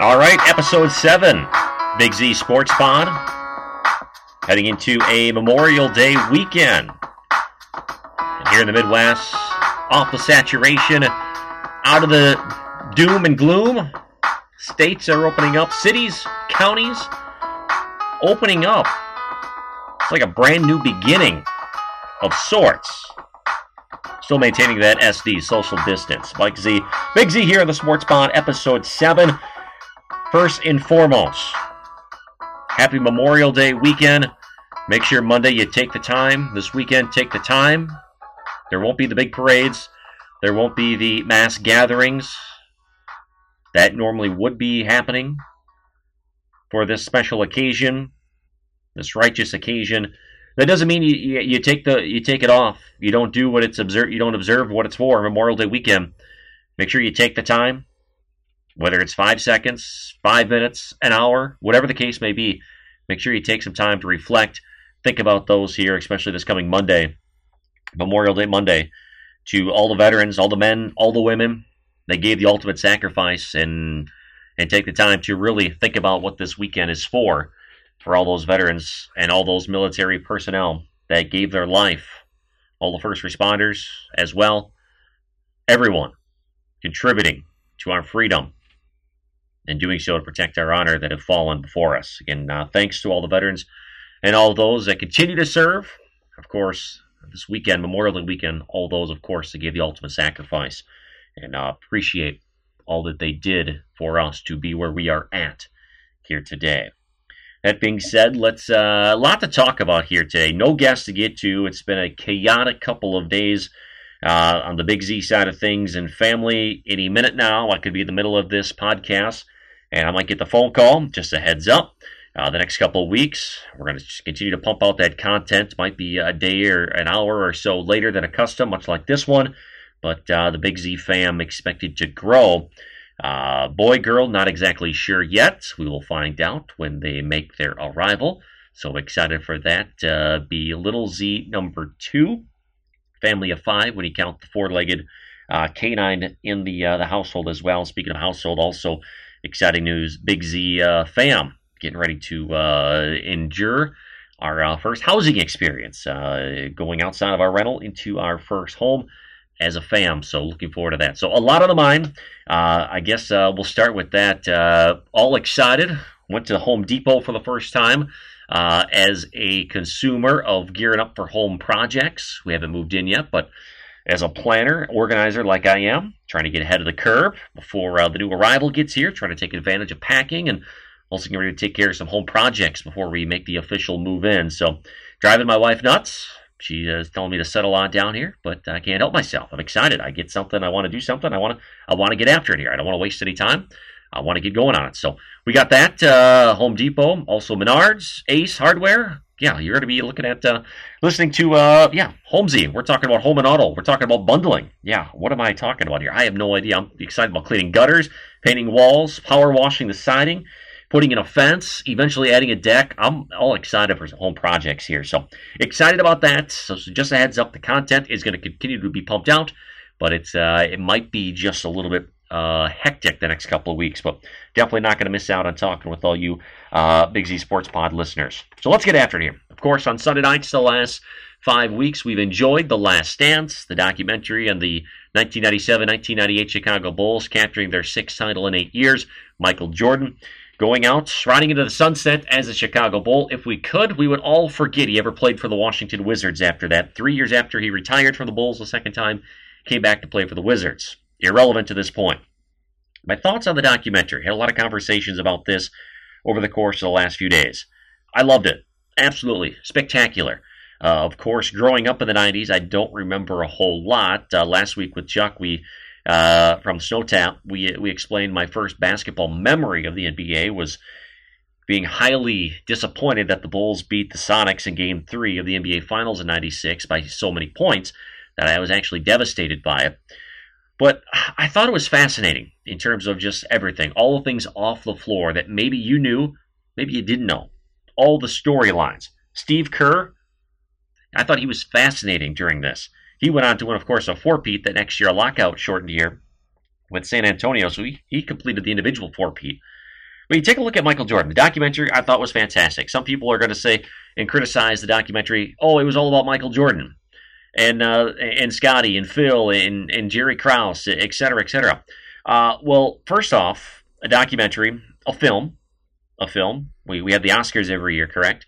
All right, episode seven, Big Z Sports Pod, heading into a Memorial Day weekend. And here in the Midwest, off the saturation, out of the doom and gloom, states are opening up, cities, counties opening up. It's like a brand new beginning of sorts. Still maintaining that SD social distance. Mike Z, Big Z here on the Sports Pod, episode 7. First and foremost, happy Memorial Day weekend. Make sure Monday you take the time. This weekend, take the time. There won't be the big parades. There won't be the mass gatherings that normally would be happening for this special occasion, this righteous occasion. That doesn't mean you, you, take the you take it off. You don't do what it's observe. You don't observe what it's for. Memorial Day weekend. Make sure you take the time whether it's five seconds, five minutes, an hour, whatever the case may be, make sure you take some time to reflect, think about those here, especially this coming Monday, Memorial Day Monday, to all the veterans, all the men, all the women. They gave the ultimate sacrifice and and take the time to really think about what this weekend is for, for all those veterans and all those military personnel that gave their life, all the first responders as well, everyone contributing to our freedom and doing so to protect our honor that have fallen before us. Again, uh, thanks to all the veterans and all those that continue to serve. Of course, this weekend, Memorial Day weekend, all those, of course, that gave the ultimate sacrifice. And uh, appreciate all that they did for us to be where we are at here today. That being said, let's uh, a lot to talk about here today. No guests to get to. It's been a chaotic couple of days uh, on the Big Z side of things and family. Any minute now, I could be in the middle of this podcast and I might get the phone call. Just a heads up. Uh, the next couple of weeks, we're going to continue to pump out that content. Might be a day or an hour or so later than a custom, much like this one. But uh, the Big Z fam expected to grow. Uh, boy, girl, not exactly sure yet. We will find out when they make their arrival. So excited for that. Uh, be little Z number two, family of five when you count the four-legged uh, canine in the uh, the household as well. Speaking of household, also exciting news Big Z uh, fam getting ready to uh, endure our uh, first housing experience, uh, going outside of our rental into our first home as a fam. So looking forward to that. So a lot on the mind. Uh, I guess uh, we'll start with that. all excited. Went to Home Depot for the first time. as a consumer of gearing up for home projects, we haven't moved in yet, but as a planner, organizer like I am, trying to get ahead of the curve before uh, the new arrival gets here, trying to take advantage of packing and also getting ready to take care of some home projects before we make the official move in. So, driving my wife nuts. She is telling me to settle on down here, but I can't help myself. I'm excited. I get something. I want to do something. I want to. I want to get after it here. I don't want to waste any time. I want to get going on it. So we got that. Uh, Home Depot, also Menards, Ace Hardware, yeah, you're going to be looking at uh, listening to uh, yeah, Holmesy. We're talking about home and auto. We're talking about bundling. Yeah, what am I talking about here? I have no idea. I'm excited about cleaning gutters, painting walls, power washing the siding, putting in a fence, eventually adding a deck. I'm all excited for home projects here. So excited about that. So, so just a heads up, the content is going to continue to be pumped out, but it's uh, it might be just a little bit uh, hectic the next couple of weeks, but definitely not going to miss out on talking with all you uh, Big Z Sports Pod listeners. So let's get after it here. Of course, on Sunday nights, the last five weeks, we've enjoyed The Last Dance, the documentary on the 1997-1998 Chicago Bulls capturing their sixth title in eight years. Michael Jordan going out, riding into the sunset as a Chicago Bull. If we could, we would all forget he ever played for the Washington Wizards after that. Three years after he retired from the Bulls the second time, came back to play for the Wizards irrelevant to this point. My thoughts on the documentary. Had a lot of conversations about this over the course of the last few days. I loved it. Absolutely. Spectacular. Uh, of course, growing up in the 90s, I don't remember a whole lot. Uh, last week with Chuck, we uh, from Snowtap, we we explained my first basketball memory of the NBA was being highly disappointed that the Bulls beat the Sonics in Game Three of the NBA Finals in '96 by so many points that I was actually devastated by it. But I thought it was fascinating in terms of just everything, all the things off the floor that maybe you knew, maybe you didn't know, all the storylines. Steve Kerr, I thought he was fascinating during this. He went on to win, of course, a four-peat that next year, a lockout shortened year with San Antonio, so he, he completed the individual four-peat. But you take a look at Michael Jordan. The documentary I thought was fantastic. Some people are going to say and criticize the documentary. Oh, it was all about Michael Jordan and uh, and Scotty and Phil and and Jerry Krause, et cetera, et cetera. Uh, well, first off, a documentary, a film, a film. We we have the Oscars every year, correct?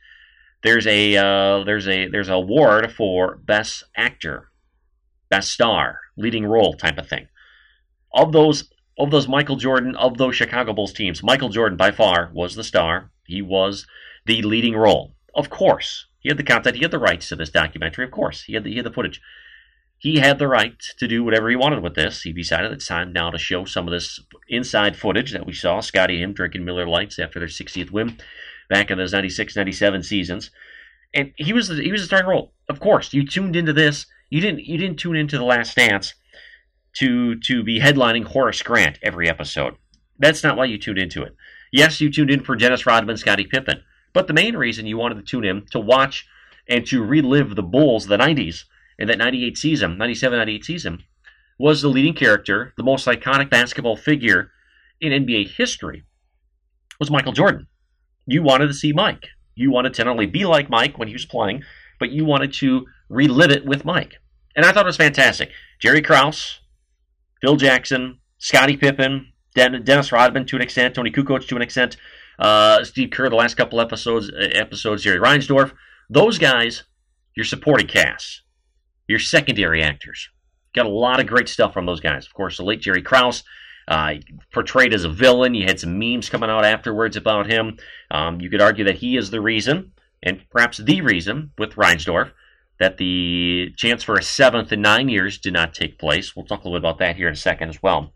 There's a uh, there's a there's an award for best actor, best star, leading role type of thing. Of those of those Michael Jordan of those Chicago Bulls teams, Michael Jordan by far was the star. He was the leading role. Of course, he had the content, he had the rights to this documentary. Of course, he had the, he had the footage. He had the right to do whatever he wanted with this. He decided it's time now to show some of this inside footage that we saw. Scotty him drinking Miller Lites after their 60th win back in those 96, 97 seasons. And he was he was a starting role. Of course, you tuned into this. You didn't you didn't tune into the Last Dance to to be headlining Horace Grant every episode. That's not why you tuned into it. Yes, you tuned in for Dennis Rodman, Scottie Pippen, but the main reason you wanted to tune in to watch and to relive the Bulls of the 90s in that 98 season, 97 98 season, was the leading character, the most iconic basketball figure in NBA history, was Michael Jordan. You wanted to see Mike. You wanted to not only be like Mike when he was playing, but you wanted to relive it with Mike. And I thought it was fantastic. Jerry Krause, Phil Jackson, Scottie Pippen, Dennis Rodman to an extent, Toni Kukoc to an extent, uh, Steve Kerr the last couple episodes, uh, episodes Jerry Reinsdorf. Those guys, your supporting cast, your secondary actors. Got a lot of great stuff from those guys. Of course, the late Jerry Krause, uh, portrayed as a villain. You had some memes coming out afterwards about him. Um, you could argue that he is the reason, and perhaps the reason, with Reinsdorf, that the chance for a seventh in nine years did not take place. We'll talk a little bit about that here in a second as well.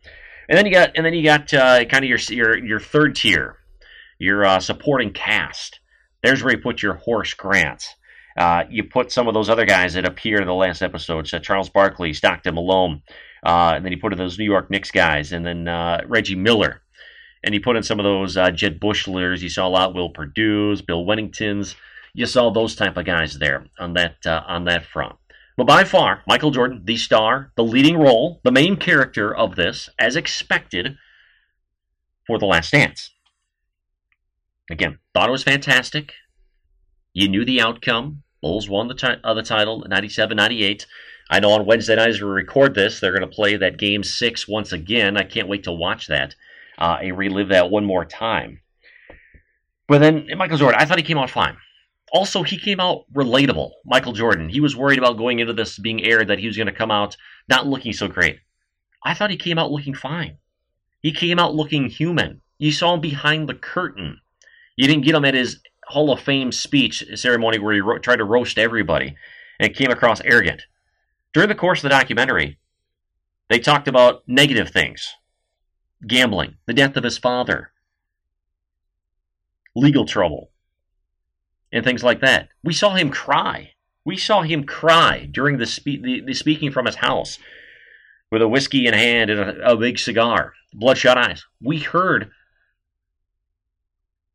And then you got, and then you got uh, kind of your your your third tier, your uh, supporting cast. There's where you put your Horace Grants. Uh, you put some of those other guys that appeared in the last episodes, uh, Charles Barkley, Stockton Malone, uh, and then you put in those New York Knicks guys, and then uh, Reggie Miller. And you put in some of those uh, Jud Buechlers. You saw a lot Will Perdue's, Bill Wenningtons. You saw those type of guys there on that on that front. But by far, Michael Jordan, the star, the leading role, the main character of this, as expected, for The Last Dance. Again, thought it was fantastic. You knew the outcome. Bulls won the, t- uh, the title 97 98. I know on Wednesday night as we record this, they're going to play that game six once again. I can't wait to watch that uh, and relive that one more time. But then Michael Jordan, I thought he came out fine. Also, he came out relatable. Michael Jordan. He was worried about going into this being aired that he was going to come out not looking so great. I thought he came out looking fine. He came out looking human. You saw him behind the curtain. You didn't get him at his Hall of Fame speech ceremony where he ro- tried to roast everybody and came across arrogant. During the course of the documentary, they talked about negative things gambling, the death of his father, legal trouble, and things like that. We saw him cry. We saw him cry during the, spe- the, the speaking from his house with a whiskey in hand and a, a big cigar, bloodshot eyes. We heard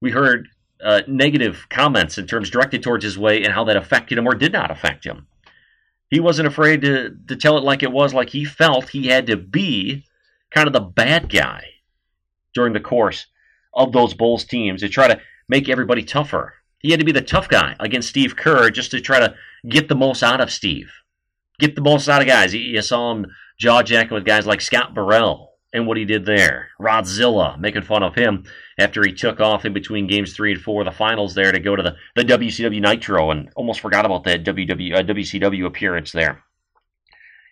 we heard uh, negative comments in terms directed towards his way and how that affected him or did not affect him. He wasn't afraid to, to tell it like it was, like he felt he had to be kind of the bad guy during the course of those Bulls teams to try to make everybody tougher. He had to be the tough guy against Steve Kerr just to try to get the most out of Steve. Get the most out of guys. You saw him jaw jacking with guys like Scott Burrell and what he did there. Rodzilla making fun of him after he took off in between games three and four of the finals there to go to the, the WCW Nitro and almost forgot about that WW, uh, WCW appearance there.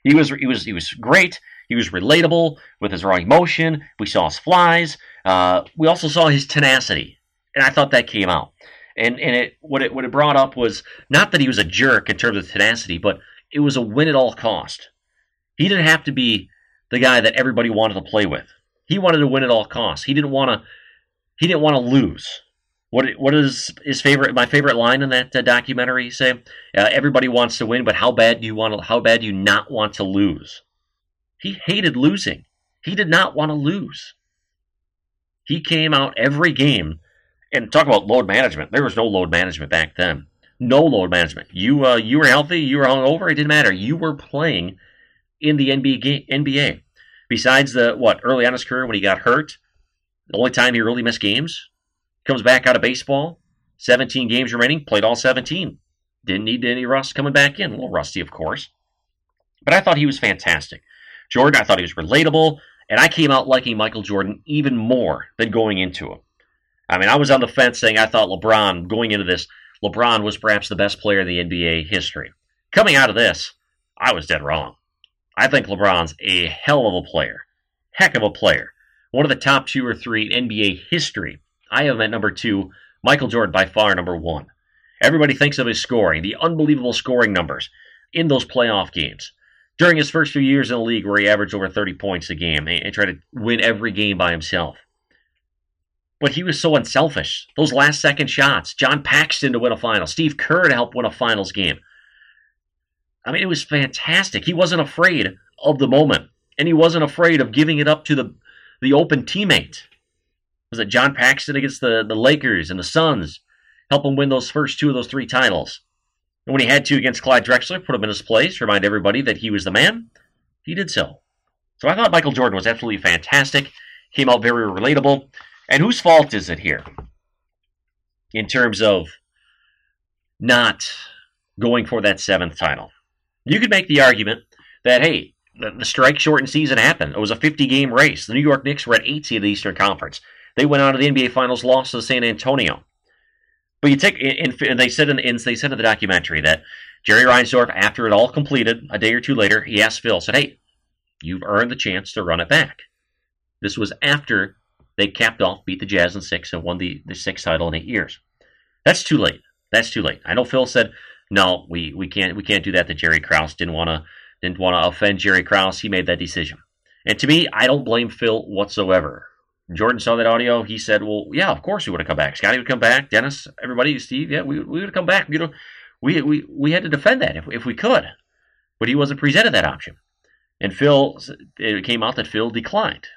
He was he was he was great. He was relatable with his raw emotion. We saw his flies. Uh, we also saw his tenacity, and I thought that came out. And and it what it what it brought up was not that he was a jerk in terms of tenacity, but it was a win at all cost. He didn't have to be the guy that everybody wanted to play with. He wanted to win at all costs. He didn't want to. He didn't want to lose. What what is his favorite? My favorite line in that uh, documentary say, uh, "Everybody wants to win, but how bad do you want to? How bad do you not want to lose?" He hated losing. He did not want to lose. He came out every game and talk about load management. There was no load management back then. No load management. You uh, you were healthy. You were hungover. It didn't matter. You were playing in the NBA. Besides the what early on his career when he got hurt, The only time he really missed games. Comes back out of baseball. 17 games remaining, played all 17. Didn't need any rust coming back in. A little rusty, of course. But I thought he was fantastic. Jordan, I thought he was relatable, and I came out liking Michael Jordan even more than going into him. I mean, I was on the fence saying I thought LeBron, going into this, LeBron was perhaps the best player in the NBA history. Coming out of this, I was dead wrong. I think LeBron's a hell of a player. Heck of a player. One of the top two or three in NBA history. I have him at number two, Michael Jordan by far number one. Everybody thinks of his scoring, the unbelievable scoring numbers in those playoff games. During his first few years in the league, where he averaged over 30 points a game and tried to win every game by himself. But he was so unselfish. Those last second shots, John Paxson to win a final, Steve Kerr to help win a finals game. I mean, it was fantastic. He wasn't afraid of the moment, and he wasn't afraid of giving it up to the the open teammate. Was it John Paxson against the, the Lakers and the Suns? Help him win those first two of those three titles. And when he had to against Clyde Drexler, put him in his place, remind everybody that he was the man, he did so. So I thought Michael Jordan was absolutely fantastic. Came out very relatable. And whose fault is it here? In terms of not going for that seventh title. You could make the argument that, hey, the, the strike shortened season happened. It was a 50 game race. The New York Knicks were at 8 seed of the Eastern Conference. They went out of the NBA Finals, lost to San Antonio. But you take, and they said in, in they said in the documentary that Jerry Reinsdorf, after it all completed, a day or two later, he asked Phil, said, "Hey, you've earned the chance to run it back." This was after they capped off, beat the Jazz in six, and won the, the sixth title in eight years. That's too late. That's too late. I know Phil said, "No, we, we can't we can't do that." To Jerry Krause didn't want to didn't want to offend Jerry Krause. He made that decision, and to me, I don't blame Phil whatsoever. Jordan saw that audio. He said, "Well, yeah, of course we would have come back. Scotty would come back. Dennis, everybody, Steve, yeah, we, we would have come back. You know, we we we had to defend that if if we could, but he wasn't presented that option. And Phil, it came out that Phil declined,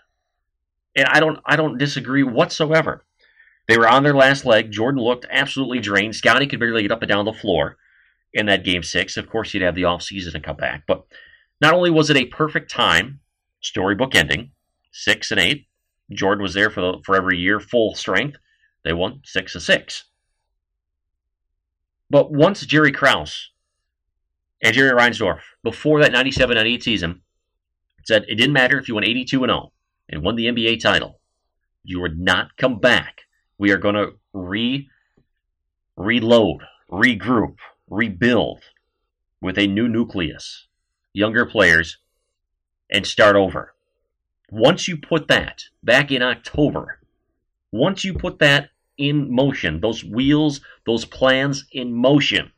and I don't I don't disagree whatsoever. They were on their last leg. Jordan looked absolutely drained. Scotty could barely get up and down the floor in that game six. Of course, he'd have the off season to come back, but not only was it a perfect time, storybook ending, six and eight Jordan was there for the, for every year, full strength. They won six to six. But once Jerry Krause and Jerry Reinsdorf, before that 97 98 season, said it didn't matter if you won 82 and 0 and won the NBA title, you would not come back. We are going to re reload, regroup, rebuild with a new nucleus, younger players, and start over. Once you put that back in October, once you put that in motion, those wheels, those plans in motion,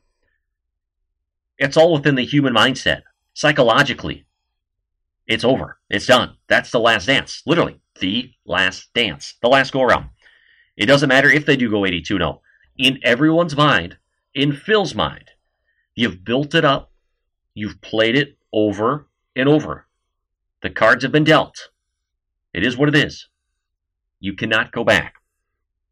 it's all within the human mindset. Psychologically, it's over. It's done. That's the last dance. Literally, the last dance, the last go around. It doesn't matter if they do go 82 0. In everyone's mind, in Phil's mind, you've built it up, you've played it over and over. The cards have been dealt. It is what it is. You cannot go back.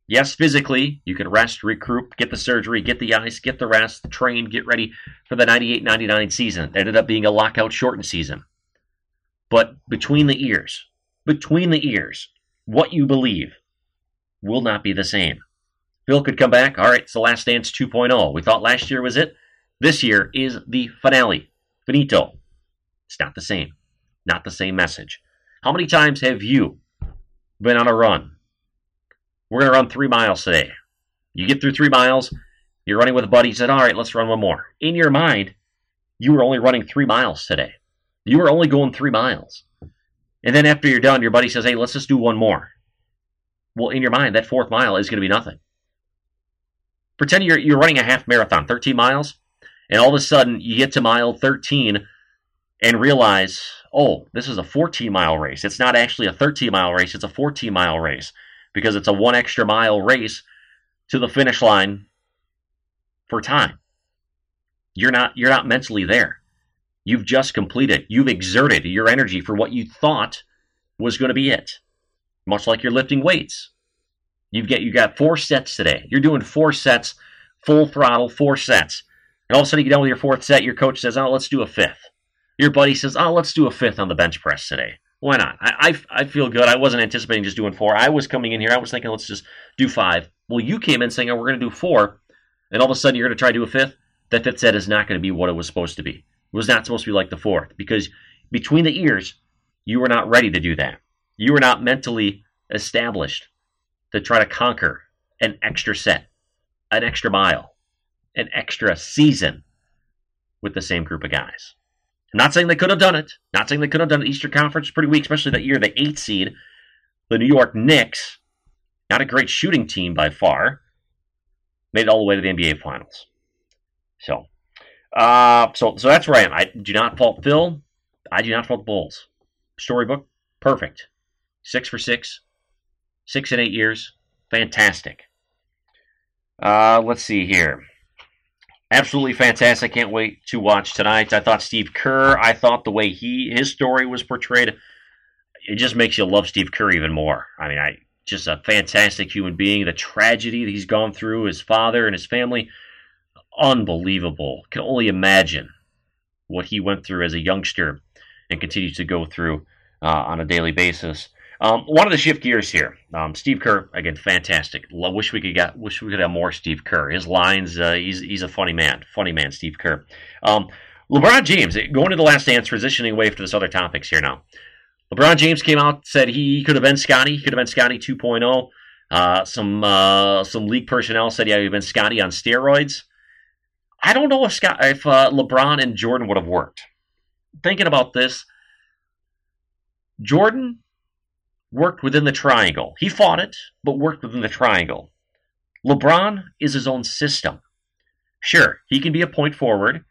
Yes, physically, you can rest, recruit, get the surgery, get the ice, get the rest, train, get ready for the 98 99 season. It ended up being a lockout shortened season. But between the ears, between the ears, what you believe will not be the same. Phil could come back. All right, it's the last dance 2.0. We thought last year was it. This year is the finale. Finito. It's not the same. Not the same message. How many times have you been on a run? We're going to run three miles today. You get through three miles, you're running with a buddy, you said, All right, let's run one more. In your mind, you were only running three miles today. You were only going three miles. And then after you're done, your buddy says, Hey, let's just do one more. Well, in your mind, that fourth mile is going to be nothing. Pretend you're, you're running a half marathon, 13 miles, and all of a sudden you get to mile 13 and realize, oh, this is a 14 mile race. It's not actually a 13 mile race, it's a 14 mile race because it's a one extra mile race to the finish line for time. You're not you're not mentally there. You've just completed. You've exerted your energy for what you thought was going to be it. Much like you're lifting weights. You've got you got four sets today. You're doing four sets, full throttle, four sets. And all of a sudden you get done with your fourth set, your coach says, Oh, let's do a fifth. Your buddy says, "Oh, let's do a fifth on the bench press today." Why not? I, I, I feel good. I wasn't anticipating just doing four. I was coming in here. I was thinking, let's just do five. Well, you came in saying, oh, we're going to do four. And all of a sudden, you're going to try to do a fifth. That fifth set is not going to be what it was supposed to be. It was not supposed to be like the fourth because between the ears, you were not ready to do that. You were not mentally established to try to conquer an extra set, an extra mile, an extra season with the same group of guys. I'm not saying they could have done it. Not saying they could have done it. Eastern Conference pretty weak, especially that year, the eighth seed, the New York Knicks, not a great shooting team by far, made it all the way to the NBA Finals. So, uh, so, so that's where I am. I do not fault Phil. I do not fault Bulls. Storybook, perfect. Six for six, six and eight years, fantastic. Uh, let's see here. Absolutely fantastic. Can't wait to watch tonight. I thought Steve Kerr, I thought the way he his story was portrayed, it just makes you love Steve Kerr even more. I mean, I just a fantastic human being. The tragedy that he's gone through, his father and his family, unbelievable. Can only imagine what he went through as a youngster and continues to go through uh, on a daily basis. Um, wanted to shift gears here. Um, Steve Kerr again, fantastic. Wish we could get, wish we could have more Steve Kerr. His lines, uh, he's he's a funny man, funny man, Steve Kerr. Um, LeBron James going to the last dance, transitioning away to this other topics here now. LeBron James came out said he could have been Scotty, he could have been Scotty 2.0. Uh, some uh, some league personnel said yeah, he'd been Scotty on steroids. I don't know if Scott, if uh, LeBron and Jordan would have worked. Thinking about this, Jordan worked within the triangle. He fought it, but worked within the triangle. LeBron is his own system. Sure, he can be a point forward.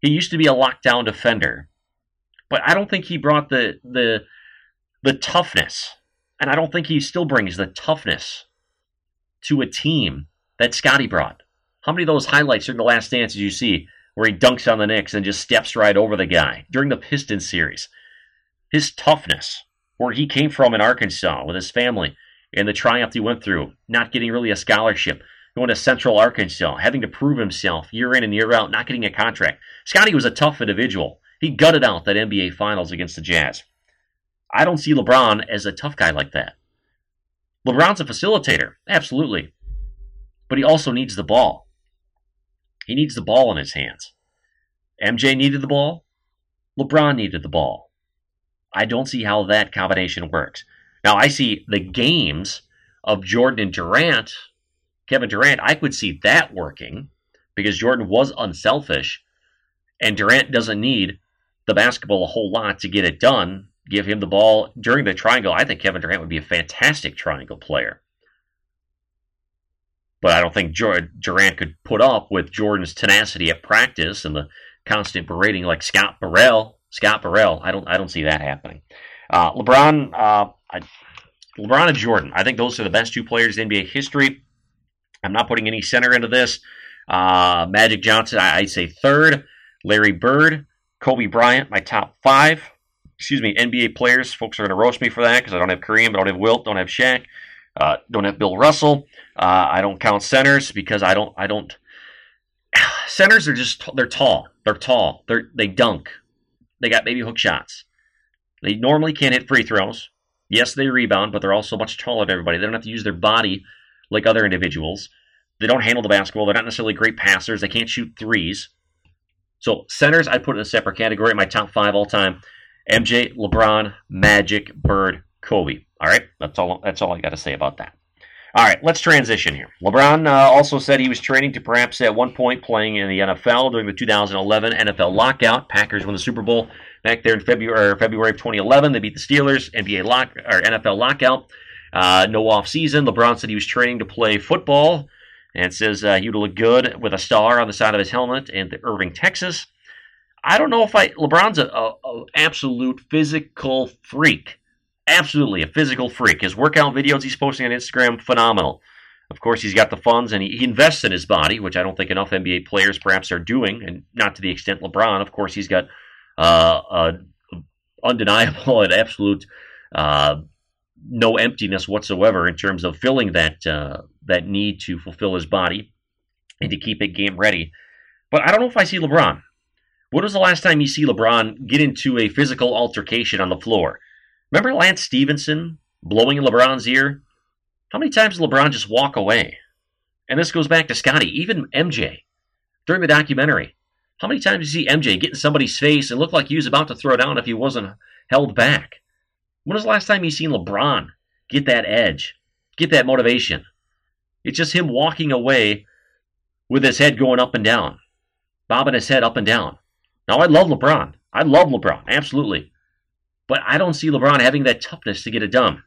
He used to be a lockdown defender. But I don't think he brought the the the toughness. And I don't think he still brings the toughness to a team that Scotty brought. How many of those highlights during the last dance did you see where he dunks on the Knicks and just steps right over the guy during the Pistons series? His toughness where he came from in Arkansas with his family and the triumph he went through, not getting really a scholarship, going to Central Arkansas, having to prove himself year in and year out, not getting a contract. Scotty was a tough individual. He gutted out that NBA Finals against the Jazz. I don't see LeBron as a tough guy like that. LeBron's a facilitator, absolutely. But he also needs the ball. He needs the ball in his hands. MJ needed the ball. LeBron needed the ball. I don't see how that combination works. Now, I see the games of Jordan and Durant, Kevin Durant, I could see that working because Jordan was unselfish and Durant doesn't need the basketball a whole lot to get it done. Give him the ball during the triangle. I think Kevin Durant would be a fantastic triangle player. But I don't think Durant could put up with Jordan's tenacity at practice and the constant berating like Scott Burrell Scott Burrell. I don't I don't see that happening. Uh, LeBron, uh, I, LeBron and Jordan. I think those are the best two players in NBA history. I'm not putting any center into this. Uh, Magic Johnson, I, would say third. Larry Bird, Kobe Bryant, my top five. Excuse me, NBA players. Folks are going to roast me for that because I don't have Kareem, I don't have Wilt, don't have Shaq, uh, don't have Bill Russell. Uh, I don't count centers because I don't. I don't. Centers are just they're tall. They're tall. They're they dunk. They got baby hook shots. They normally can't hit free throws. Yes, they rebound, but they're also much taller than everybody. They don't have to use their body like other individuals. They don't handle the basketball. They're not necessarily great passers. They can't shoot threes. So centers, I put in a separate category. My top five all time: MJ, LeBron, Magic, Bird, Kobe. All right, that's all. That's all I got to say about that. All right, let's transition here. LeBron uh, also said he was training to perhaps at one point playing in the NFL during the 2011 NFL lockout. Packers won the Super Bowl back there in February February of 2011. They beat the Steelers. NBA lock or NFL lockout. Uh, no off season. LeBron said he was training to play football and says uh, he would look good with a star on the side of his helmet in Irving, Texas. I don't know if I LeBron's a, a, a absolute physical freak absolutely a physical freak. His workout videos he's posting on Instagram, phenomenal. Of course, he's got the funds and he, invests in his body, which I don't think enough NBA players perhaps are doing, and not to the extent LeBron. Of course, he's got uh, undeniable and absolute uh, no emptiness whatsoever in terms of filling that uh, that need to fulfill his body and to keep it game ready. But I don't know if I see LeBron. When was the last time you see LeBron get into a physical altercation on the floor? Remember Lance Stephenson blowing in LeBron's ear? How many times did LeBron just walk away? And this goes back to Scotty, even MJ during the documentary. How many times you see MJ get in somebody's face and look like he was about to throw down if he wasn't held back? When was the last time you seen LeBron get that edge, get that motivation? It's just him walking away with his head going up and down, bobbing his head up and down. Now, I love LeBron. I love LeBron, absolutely. But I don't see LeBron having that toughness to get it done.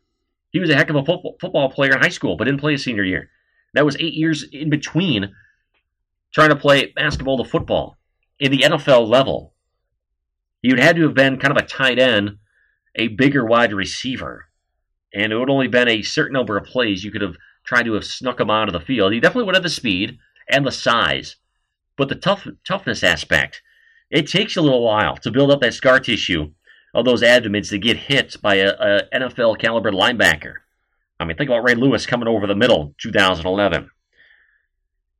He was a heck of a football player in high school, but didn't play his senior year. That was eight years in between trying to play basketball to football in the NFL level. You'd had to have been kind of a tight end, a bigger wide receiver, and it would only been a certain number of plays you could have tried to have snuck him out of the field. He definitely would have the speed and the size, but the tough toughness aspect, it takes a little while to build up that scar tissue of those abdomens to get hit by a, NFL caliber linebacker. I mean, think about Ray Lewis coming over the middle, 2011.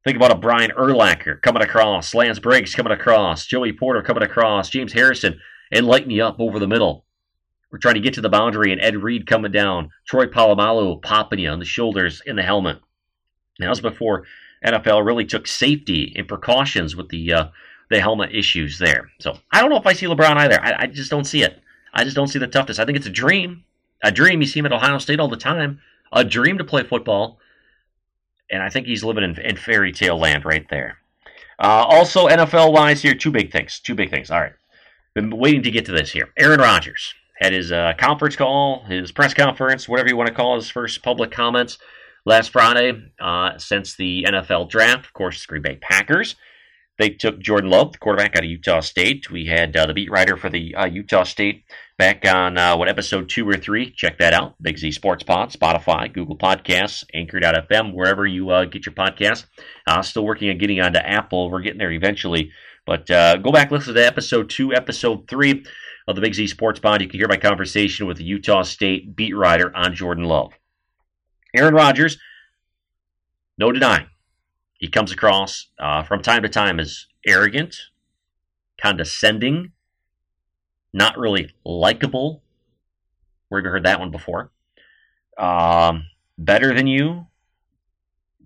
Think about a Brian Urlacher coming across, Lance Briggs coming across, Joey Porter coming across, James Harrison, and lighting you up over the middle. We're trying to get to the boundary, and Ed Reed coming down, Troy Polamalu popping you on the shoulders in the helmet. Now, was before NFL really took safety and precautions with the uh, the helmet issues there. So I don't know if I see LeBron either. I, I just don't see it. I just don't see the toughness. I think it's a dream. A dream. You see him at Ohio State all the time. A dream to play football. And I think he's living in, in fairy tale land right there. Uh, also, NFL wise, here, two big things. Two big things. All right. Been waiting to get to this here. Aaron Rodgers had his uh, conference call, his press conference, whatever you want to call his first public comments last Friday uh, since the NFL draft. Of course, Green Bay Packers. They took Jordan Love, the quarterback out of Utah State. We had uh, the beat writer for the uh, Utah State back on uh, what episode two or three. Check that out. Big Z Sports Pod, Spotify, Google Podcasts, Anchor.fm, wherever you uh, get your podcasts. Uh, still working on getting onto Apple. We're getting there eventually. But uh, go back, listen to episode two, episode three of the Big Z Sports Pod. You can hear my conversation with the Utah State beat writer on Jordan Love. Aaron Rodgers, no denying he comes across uh, from time to time as arrogant, condescending, not really likable. Where have you heard that one before? Um, better than you.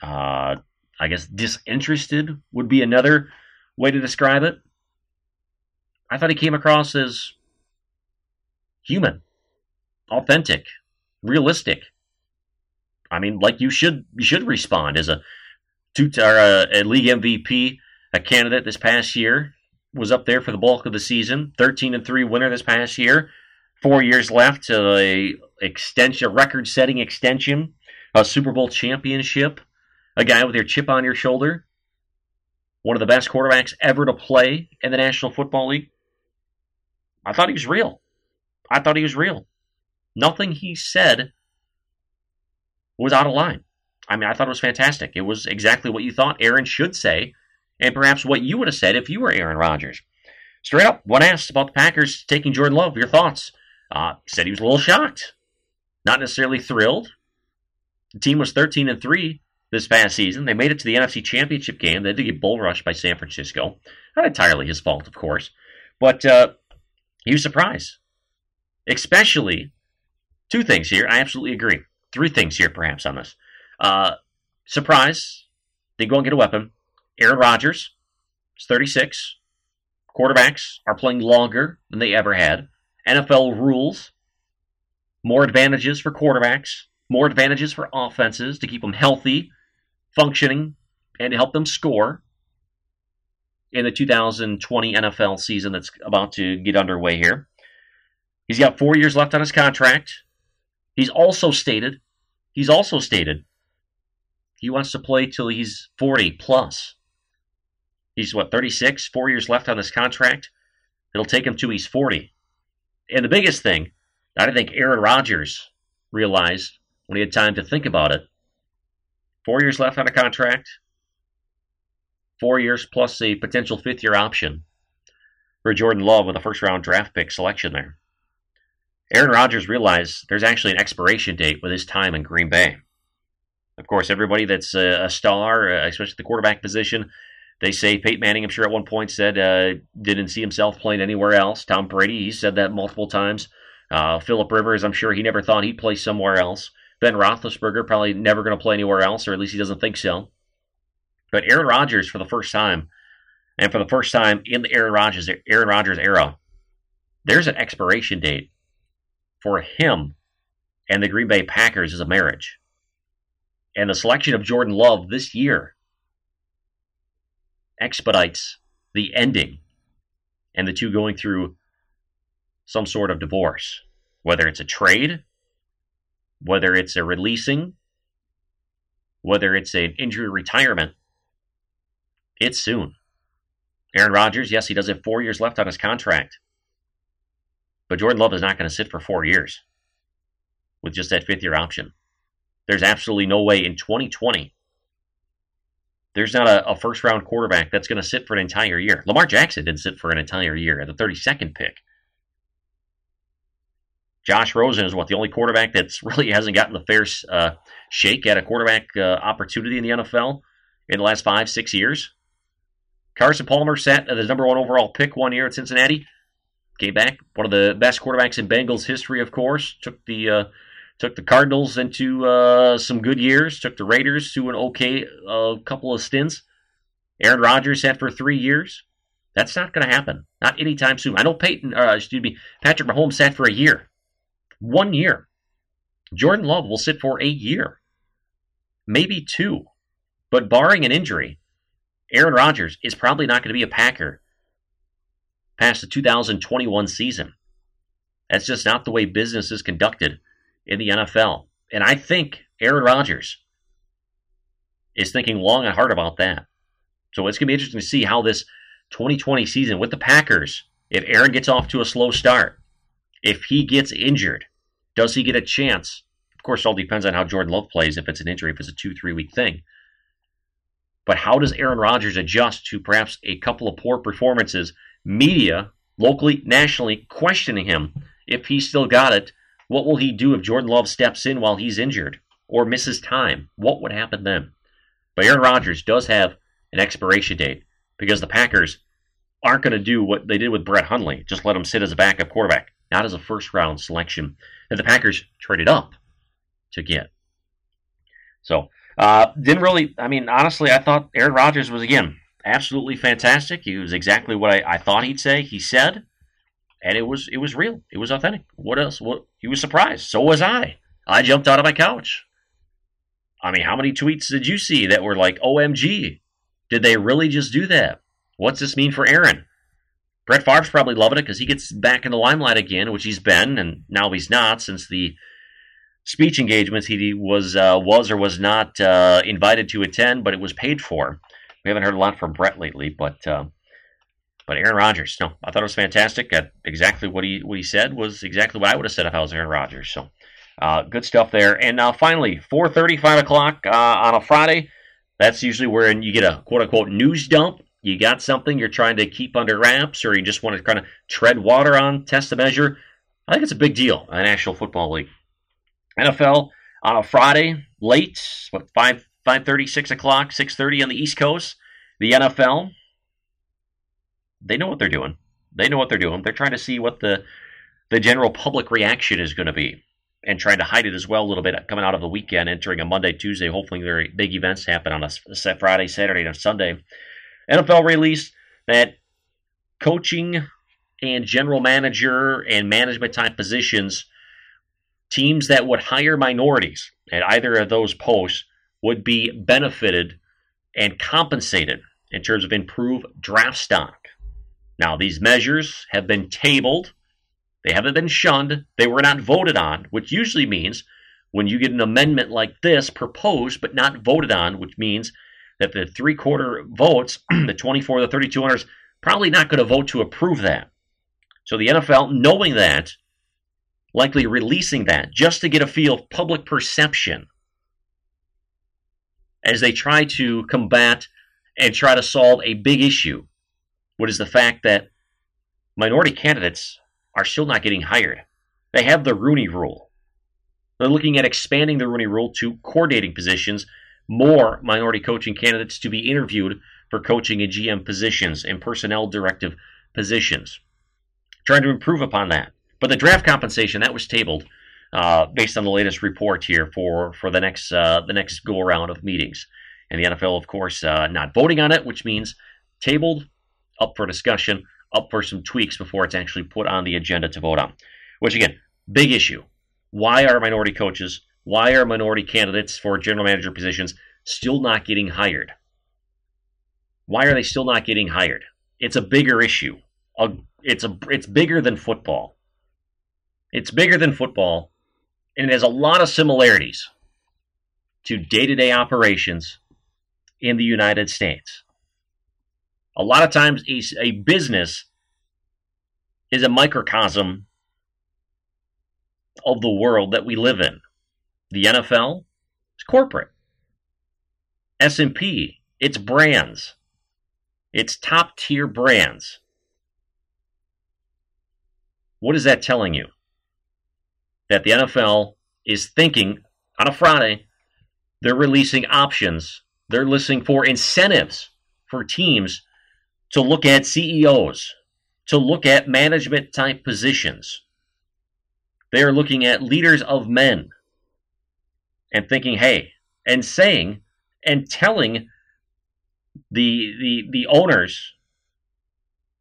Uh, I guess disinterested would be another way to describe it. I thought he came across as human, authentic, realistic. I mean, like you should you should respond as a two or a, a league MVP, a candidate this past year, was up there for the bulk of the season. Thirteen and three winner this past year. Four years left to a extension, record-setting extension, a Super Bowl championship. A guy with your chip on your shoulder. One of the best quarterbacks ever to play in the National Football League. I thought he was real. I thought he was real. Nothing he said was out of line. I mean, I thought it was fantastic. It was exactly what you thought Aaron should say, and perhaps what you would have said if you were Aaron Rodgers. Straight up, when asked about the Packers taking Jordan Love, your thoughts? Uh, said he was a little shocked, not necessarily thrilled. The team was 13 and three this past season. They made it to the NFC Championship game. They did get bull rushed by San Francisco. Not entirely his fault, of course, but uh, he was surprised. Especially two things here. I absolutely agree. Three things here, perhaps, on this. Uh, surprise, they go and get a weapon. Aaron Rodgers is 36. Quarterbacks are playing longer than they ever had. NFL rules, more advantages for quarterbacks, more advantages for offenses to keep them healthy, functioning, and to help them score in the 2020 NFL season that's about to get underway here. He's got four years left on his contract. He's also stated, he's also stated he wants to play till he's 40 plus. He's what, 36, four years left on this contract? It'll take him to he's 40. And the biggest thing, I think Aaron Rodgers realized when he had time to think about it. Four years left on a contract, four years plus a potential fifth year option for Jordan Love with a first round draft pick selection there. Aaron Rodgers realized there's actually an expiration date with his time in Green Bay. Of course, everybody that's a, a star, uh, especially the quarterback position, they say Peyton Manning, I'm sure at one point said uh, didn't see himself playing anywhere else. Tom Brady, he said that multiple times Uh, Philip Rivers, I'm sure he never thought he'd play somewhere else. Ben Roethlisberger probably never going to play anywhere else, or at least he doesn't think so. But Aaron Rodgers, for the first time, and for the first time in the Aaron Rodgers Aaron Rodgers era, there's an expiration date for him and the Green Bay Packers as a marriage. And the selection of Jordan Love this year expedites the ending and the two going through some sort of divorce, whether it's a trade, whether it's a releasing, whether it's an injury retirement. It's soon. Aaron Rodgers, yes, he does have four years left on his contract. But Jordan Love is not going to sit for four years with just that fifth year option. There's absolutely no way in 2020 there's not a, a first round quarterback that's going to sit for an entire year. Lamar Jackson didn't sit for an entire year at the 32nd pick. Josh Rosen is what the only quarterback that's really hasn't gotten the fair uh, shake at a quarterback uh, opportunity in the NFL in the last five, six years. Carson Palmer sat as the number one overall pick one year at Cincinnati. Came back, one of the best quarterbacks in Bengals history, of course. Took the uh, took the Cardinals into uh, some good years. Took the Raiders to an okay uh, couple of stints. Aaron Rodgers sat for three years. That's not going to happen. Not anytime soon. I know Peyton, uh, excuse me, Patrick Mahomes sat for a year, one year. Jordan Love will sit for a year, maybe two, but barring an injury, Aaron Rodgers is probably not going to be a Packer past the 2021 season. That's just not the way business is conducted in the NFL. And I think Aaron Rodgers is thinking long and hard about that. So it's going to be interesting to see how this 2020 season with the Packers, if Aaron gets off to a slow start, if he gets injured, does he get a chance? Of course, it all depends on how Jordan Love plays, if it's an injury, if it's a two, three week thing. But how does Aaron Rodgers adjust to perhaps a couple of poor performances? Media, locally, nationally, questioning him if he still got it. What will he do if Jordan Love steps in while he's injured or misses time? What would happen then? But Aaron Rodgers does have an expiration date because the Packers aren't going to do what they did with Brett Hundley, just let him sit as a backup quarterback, not as a first round selection that the Packers traded up to get. So uh, didn't really. I mean, honestly, I thought Aaron Rodgers was again absolutely fantastic. He was exactly what I, I thought he'd say. He said, and it was it was real. It was authentic. What else? What he was surprised. So was I. I jumped out of my couch. I mean, how many tweets did you see that were like, "OMG, did they really just do that? What's this mean for Aaron?" Brett Favre's probably loving it because he gets back in the limelight again, which he's been, and now he's not since the speech engagements he was uh, was or was not uh, invited to attend, but it was paid for. We haven't heard a lot from Brett lately, but uh, but Aaron Rodgers, no, I thought it was fantastic. exactly what he what he said was exactly what I would have said if I was Aaron Rodgers. So uh, good stuff there. And now finally, 4:30, 5 o'clock uh, on a Friday. That's usually where you get a quote unquote news dump. You got something you're trying to keep under wraps, or you just want to kind of tread water on, test the measure. I think it's a big deal in National Football League. NFL on a Friday, late, what, 5, 5.30, 6 o'clock, 6.30 on the East Coast. The NFL, they know what they're doing. They know what they're doing. They're trying to see what the, the general public reaction is going to be and trying to hide it as well a little bit coming out of the weekend, entering a Monday, Tuesday. Hopefully, very big events happen on a Friday, Saturday, and Sunday. NFL released that coaching and general manager and management type positions teams that would hire minorities at either of those posts would be benefited and compensated in terms of improved draft stock. Now, these measures have been tabled. They haven't been shunned. They were not voted on, which usually means when you get an amendment like this proposed but not voted on, which means that the three quarter votes, the 24, the 32 owners, probably not going to vote to approve that. So the NFL, knowing that, likely releasing that just to get a feel of public perception as they try to combat and try to solve a big issue, what is the fact that minority candidates are still not getting hired. They have the Rooney Rule. They're looking at expanding the Rooney Rule to coordinating positions, more minority coaching candidates to be interviewed for coaching and GM positions and personnel directive positions. Trying to improve upon that But the draft compensation that was tabled uh, based on the latest report here for for the next uh, the next go around of meetings, and the NFL, of course, uh, not voting on it, which means tabled, up for discussion, up for some tweaks before it's actually put on the agenda to vote on. Which again, big issue. Why are minority coaches, why are minority candidates for general manager positions still not getting hired? Why are they still not getting hired? It's a bigger issue. It's a it's bigger than football. It's bigger than football, and it has a lot of similarities to day-to-day operations in the United States. A lot of times, a, a business is a microcosm of the world that we live in. The NFL is corporate. S&P, it's brands. It's top tier brands. What is that telling you? That the NFL is thinking on a Friday, they're releasing options, they're listening for incentives for teams to look at CEOs, to look at management type positions. They are looking at leaders of men and thinking, hey, and saying and telling the the the owners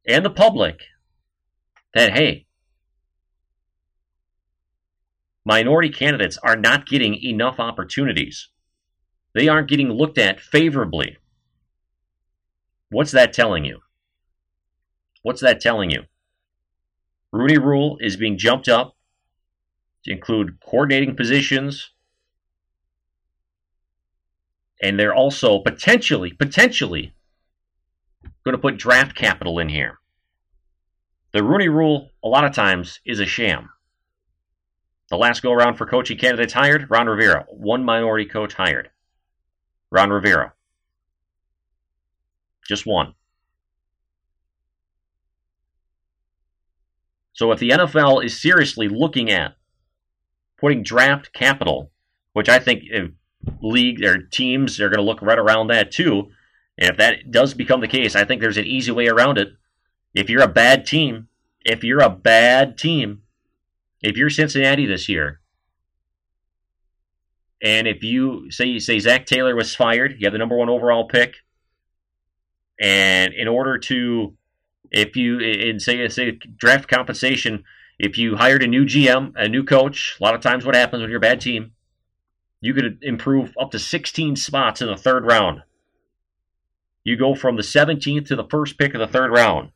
and the public that hey, minority candidates are not getting enough opportunities. They aren't getting looked at favorably. What's that telling you? What's that telling you? Rooney Rule is being jumped up to include coordinating positions. And they're also potentially, potentially going to put draft capital in here. The Rooney Rule, a lot of times, is a sham. The last go around for coaching candidates hired, Ron Rivera. One minority coach hired. Ron Rivera. Just one. So if the NFL is seriously looking at putting draft capital, which I think if league or teams are going to look right around that too, and if that does become the case, I think there's an easy way around it. If you're a bad team, if you're a bad team, if you're Cincinnati this year, and if you say you say Zac Taylor was fired, you have the number one overall pick, and in order to if you in say say draft compensation, if you hired a new GM, a new coach, a lot of times what happens when you're a bad team, you could improve up to 16 spots in the third round. You go from the 17th to the first pick of the third round.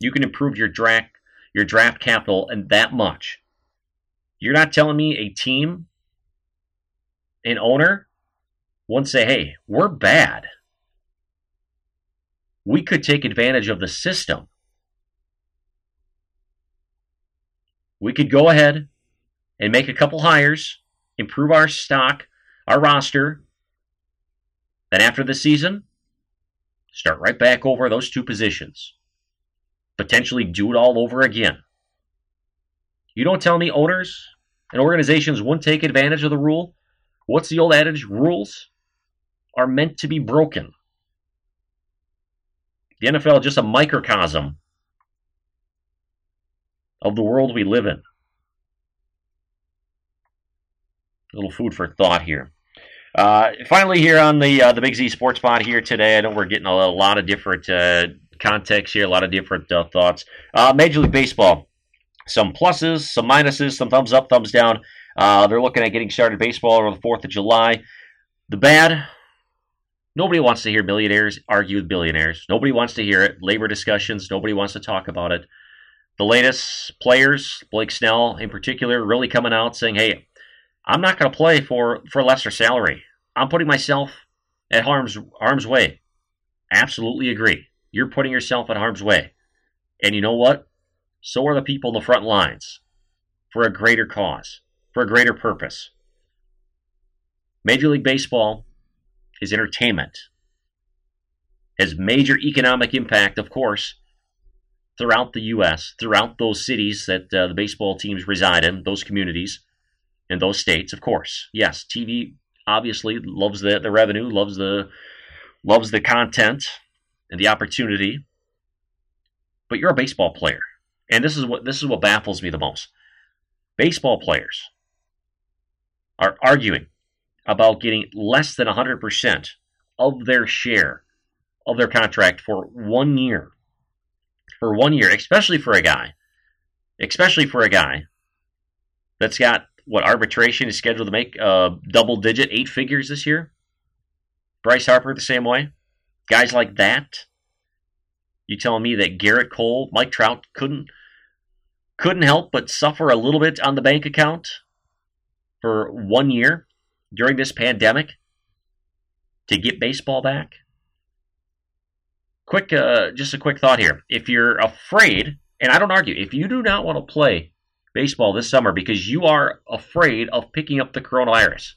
You can improve your draft your draft capital and that much. You're not telling me a team, an owner, won't say, "Hey, we're bad." We could take advantage of the system. We could go ahead and make a couple hires, improve our stock, our roster. Then after the season, start right back over those two positions. Potentially do it all over again. You don't tell me owners and organizations wouldn't take advantage of the rule. What's the old adage? Rules are meant to be broken. The NFL is just a microcosm of the world we live in. A little food for thought here. Uh, finally, here on the uh, the Big Z Sports Pod here today, I know we're getting a, lot of different uh, context here, a lot of different uh, thoughts. Uh, Major League Baseball, some pluses, some minuses, some thumbs up, thumbs down. Uh, they're looking at getting started baseball over the Fourth of July. The bad, Nobody wants to hear millionaires argue with billionaires. Nobody wants to hear it. Labor discussions, nobody wants to talk about it. The latest players, Blake Snell in particular, really coming out saying, hey, I'm not going to play for, for lesser salary. I'm putting myself at harm's, harm's way. Absolutely agree. You're putting yourself at harm's way. And you know what? So are the people in the front lines for a greater cause, for a greater purpose. Major League Baseball is entertainment. Has major economic impact, of course, throughout the U.S., throughout those cities that uh, the baseball teams reside in, those communities, and those states, of course. Yes, TV obviously loves the, the revenue, loves the loves the content and the opportunity. But you're a baseball player. and this is what this is what baffles me the most. Baseball players are arguing about getting less than 100% of their share of their contract for one year. For one year, especially for a guy, especially for a guy that's got what arbitration is scheduled to make uh, double digit eight figures this year. Bryce Harper the same way. Guys like that. You telling me that Gerrit Cole, Mike Trout couldn't couldn't help but suffer a little bit on the bank account for one year during this pandemic to get baseball back? Quick, uh, just a quick thought here. If you're afraid, and I don't argue, if you do not want to play baseball this summer because you are afraid of picking up the coronavirus,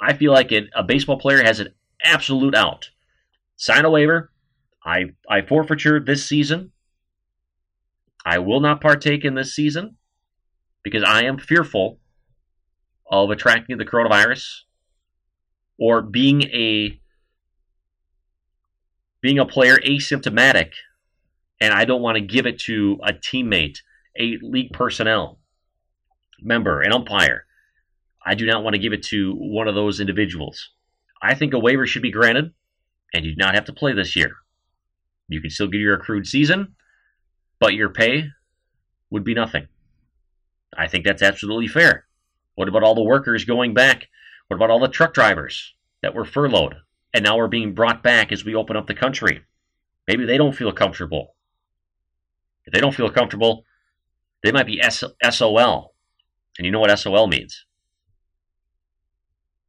I feel like it, a baseball player has an absolute out. Sign a waiver. I I forfeiture this season. I will not partake in this season because I am fearful of attracting the coronavirus or being a being a player asymptomatic and I don't want to give it to a teammate, a league personnel member, an umpire. I do not want to give it to one of those individuals. I think a waiver should be granted and you do not have to play this year. You can still get your accrued season, but your pay would be nothing. I think that's absolutely fair. What about all the workers going back? What about all the truck drivers that were furloughed and now are being brought back as we open up the country? Maybe they don't feel comfortable. If they don't feel comfortable, they might be SOL. And you know what SOL means.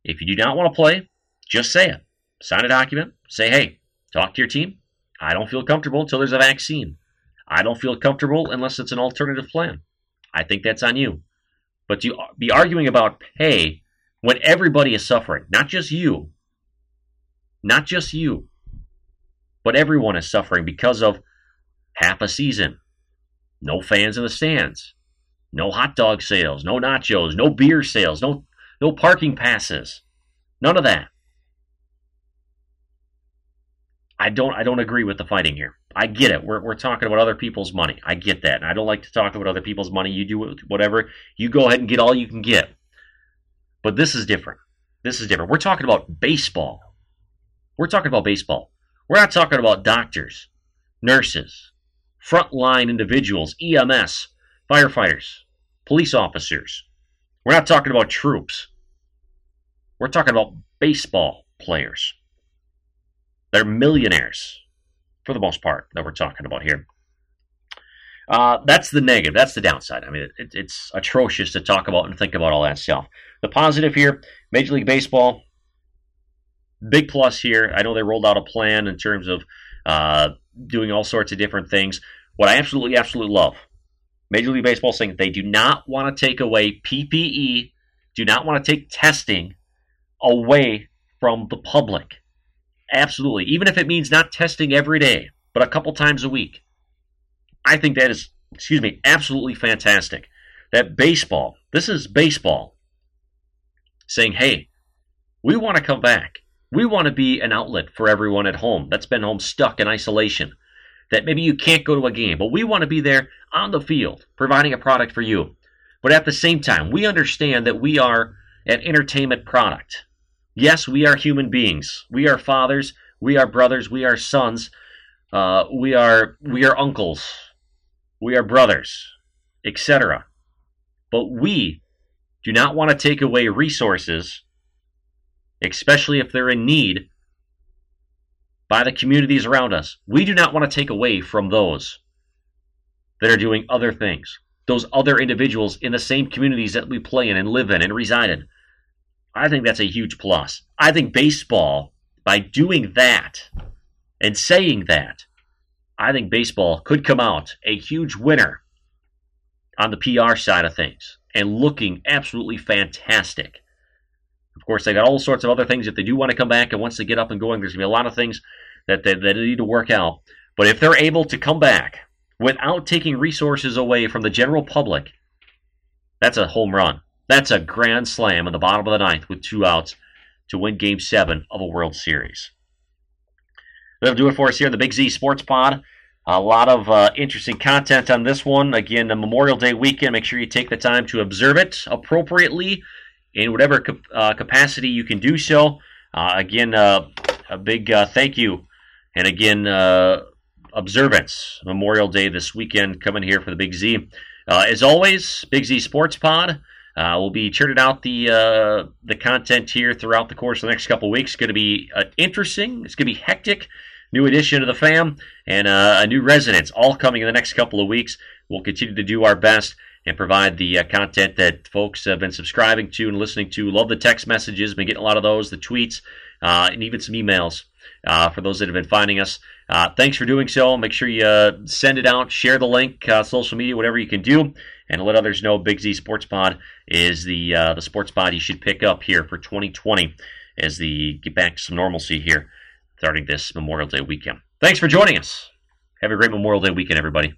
If you do not want to play, just say it. Sign a document. Say, hey, talk to your team. I don't feel comfortable until there's a vaccine. I don't feel comfortable unless it's an alternative plan. I think that's on you. But to be arguing about pay when everybody is suffering, not just you, not just you, but everyone is suffering because of half a season, no fans in the stands, no hot dog sales, no nachos, no beer sales, no no parking passes, none of that. I don't I don't agree with the fighting here. I get it. We're, we're talking about other people's money. I get that. And I don't like to talk about other people's money. You do whatever. You go ahead and get all you can get. But this is different. This is different. We're talking about baseball. We're talking about baseball. We're not talking about doctors, nurses, frontline individuals, EMS, firefighters, police officers. We're not talking about troops. We're talking about baseball players. They're millionaires for the most part that we're talking about here. Uh, that's the negative. That's the downside. I mean, it, it's atrocious to talk about and think about all that stuff. The positive here, Major League Baseball, big plus here. I know they rolled out a plan in terms of uh, doing all sorts of different things. What I absolutely, absolutely love, Major League Baseball saying they do not want to take away PPE, do not want to take testing away from the public. Absolutely. Even if it means not testing every day, but a couple times a week. I think that is, excuse me, absolutely fantastic. That baseball, this is baseball, saying, hey, we want to come back. We want to be an outlet for everyone at home that's been home stuck in isolation. That maybe you can't go to a game, but we want to be there on the field, providing a product for you. But at the same time, we understand that we are an entertainment product. Yes, we are human beings. We are fathers. We are brothers. We are sons. Uh, we are we are uncles. We are brothers, etc. But we do not want to take away resources, especially if they're in need, by the communities around us. We do not want to take away from those that are doing other things, those other individuals in the same communities that we play in and live in and reside in. I think that's a huge plus. I think baseball, by doing that and saying that, I think baseball could come out a huge winner on the PR side of things and looking absolutely fantastic. Of course, they got all sorts of other things if they do want to come back and once they get up and going, there's going to be a lot of things that they, that they need to work out. But if they're able to come back without taking resources away from the general public, that's a home run. That's a grand slam in the bottom of the ninth with two outs to win game seven of a World Series. That'll do it for us here in the Big Z Sports Pod. A lot of uh, interesting content on this one. Again, the Memorial Day weekend. Make sure you take the time to observe it appropriately in whatever uh, capacity you can do so. Uh, again, uh, a big uh, thank you. And again, uh, observance Memorial Day this weekend coming here for the Big Z. as always, Big Z Sports Pod. Uh, we'll be churning out the uh, the content here throughout the course of the next couple weeks. It's going to be uh, interesting. It's going to be hectic. New addition to the fam and uh, a new residence, all coming in the next couple of weeks. We'll continue to do our best and provide the uh, content that folks have been subscribing to and listening to. Love the text messages. Been getting a lot of those, the tweets, uh, and even some emails Uh, for those that have been finding us. Uh, thanks for doing so. Make sure you uh, send it out, share the link, social media, whatever you can do and let others know Big Z Sports Pod is the uh, the sports pod you should pick up here for 2020 as the get back to some normalcy here starting this Memorial Day weekend. Thanks for joining us. Have a great Memorial Day weekend, everybody.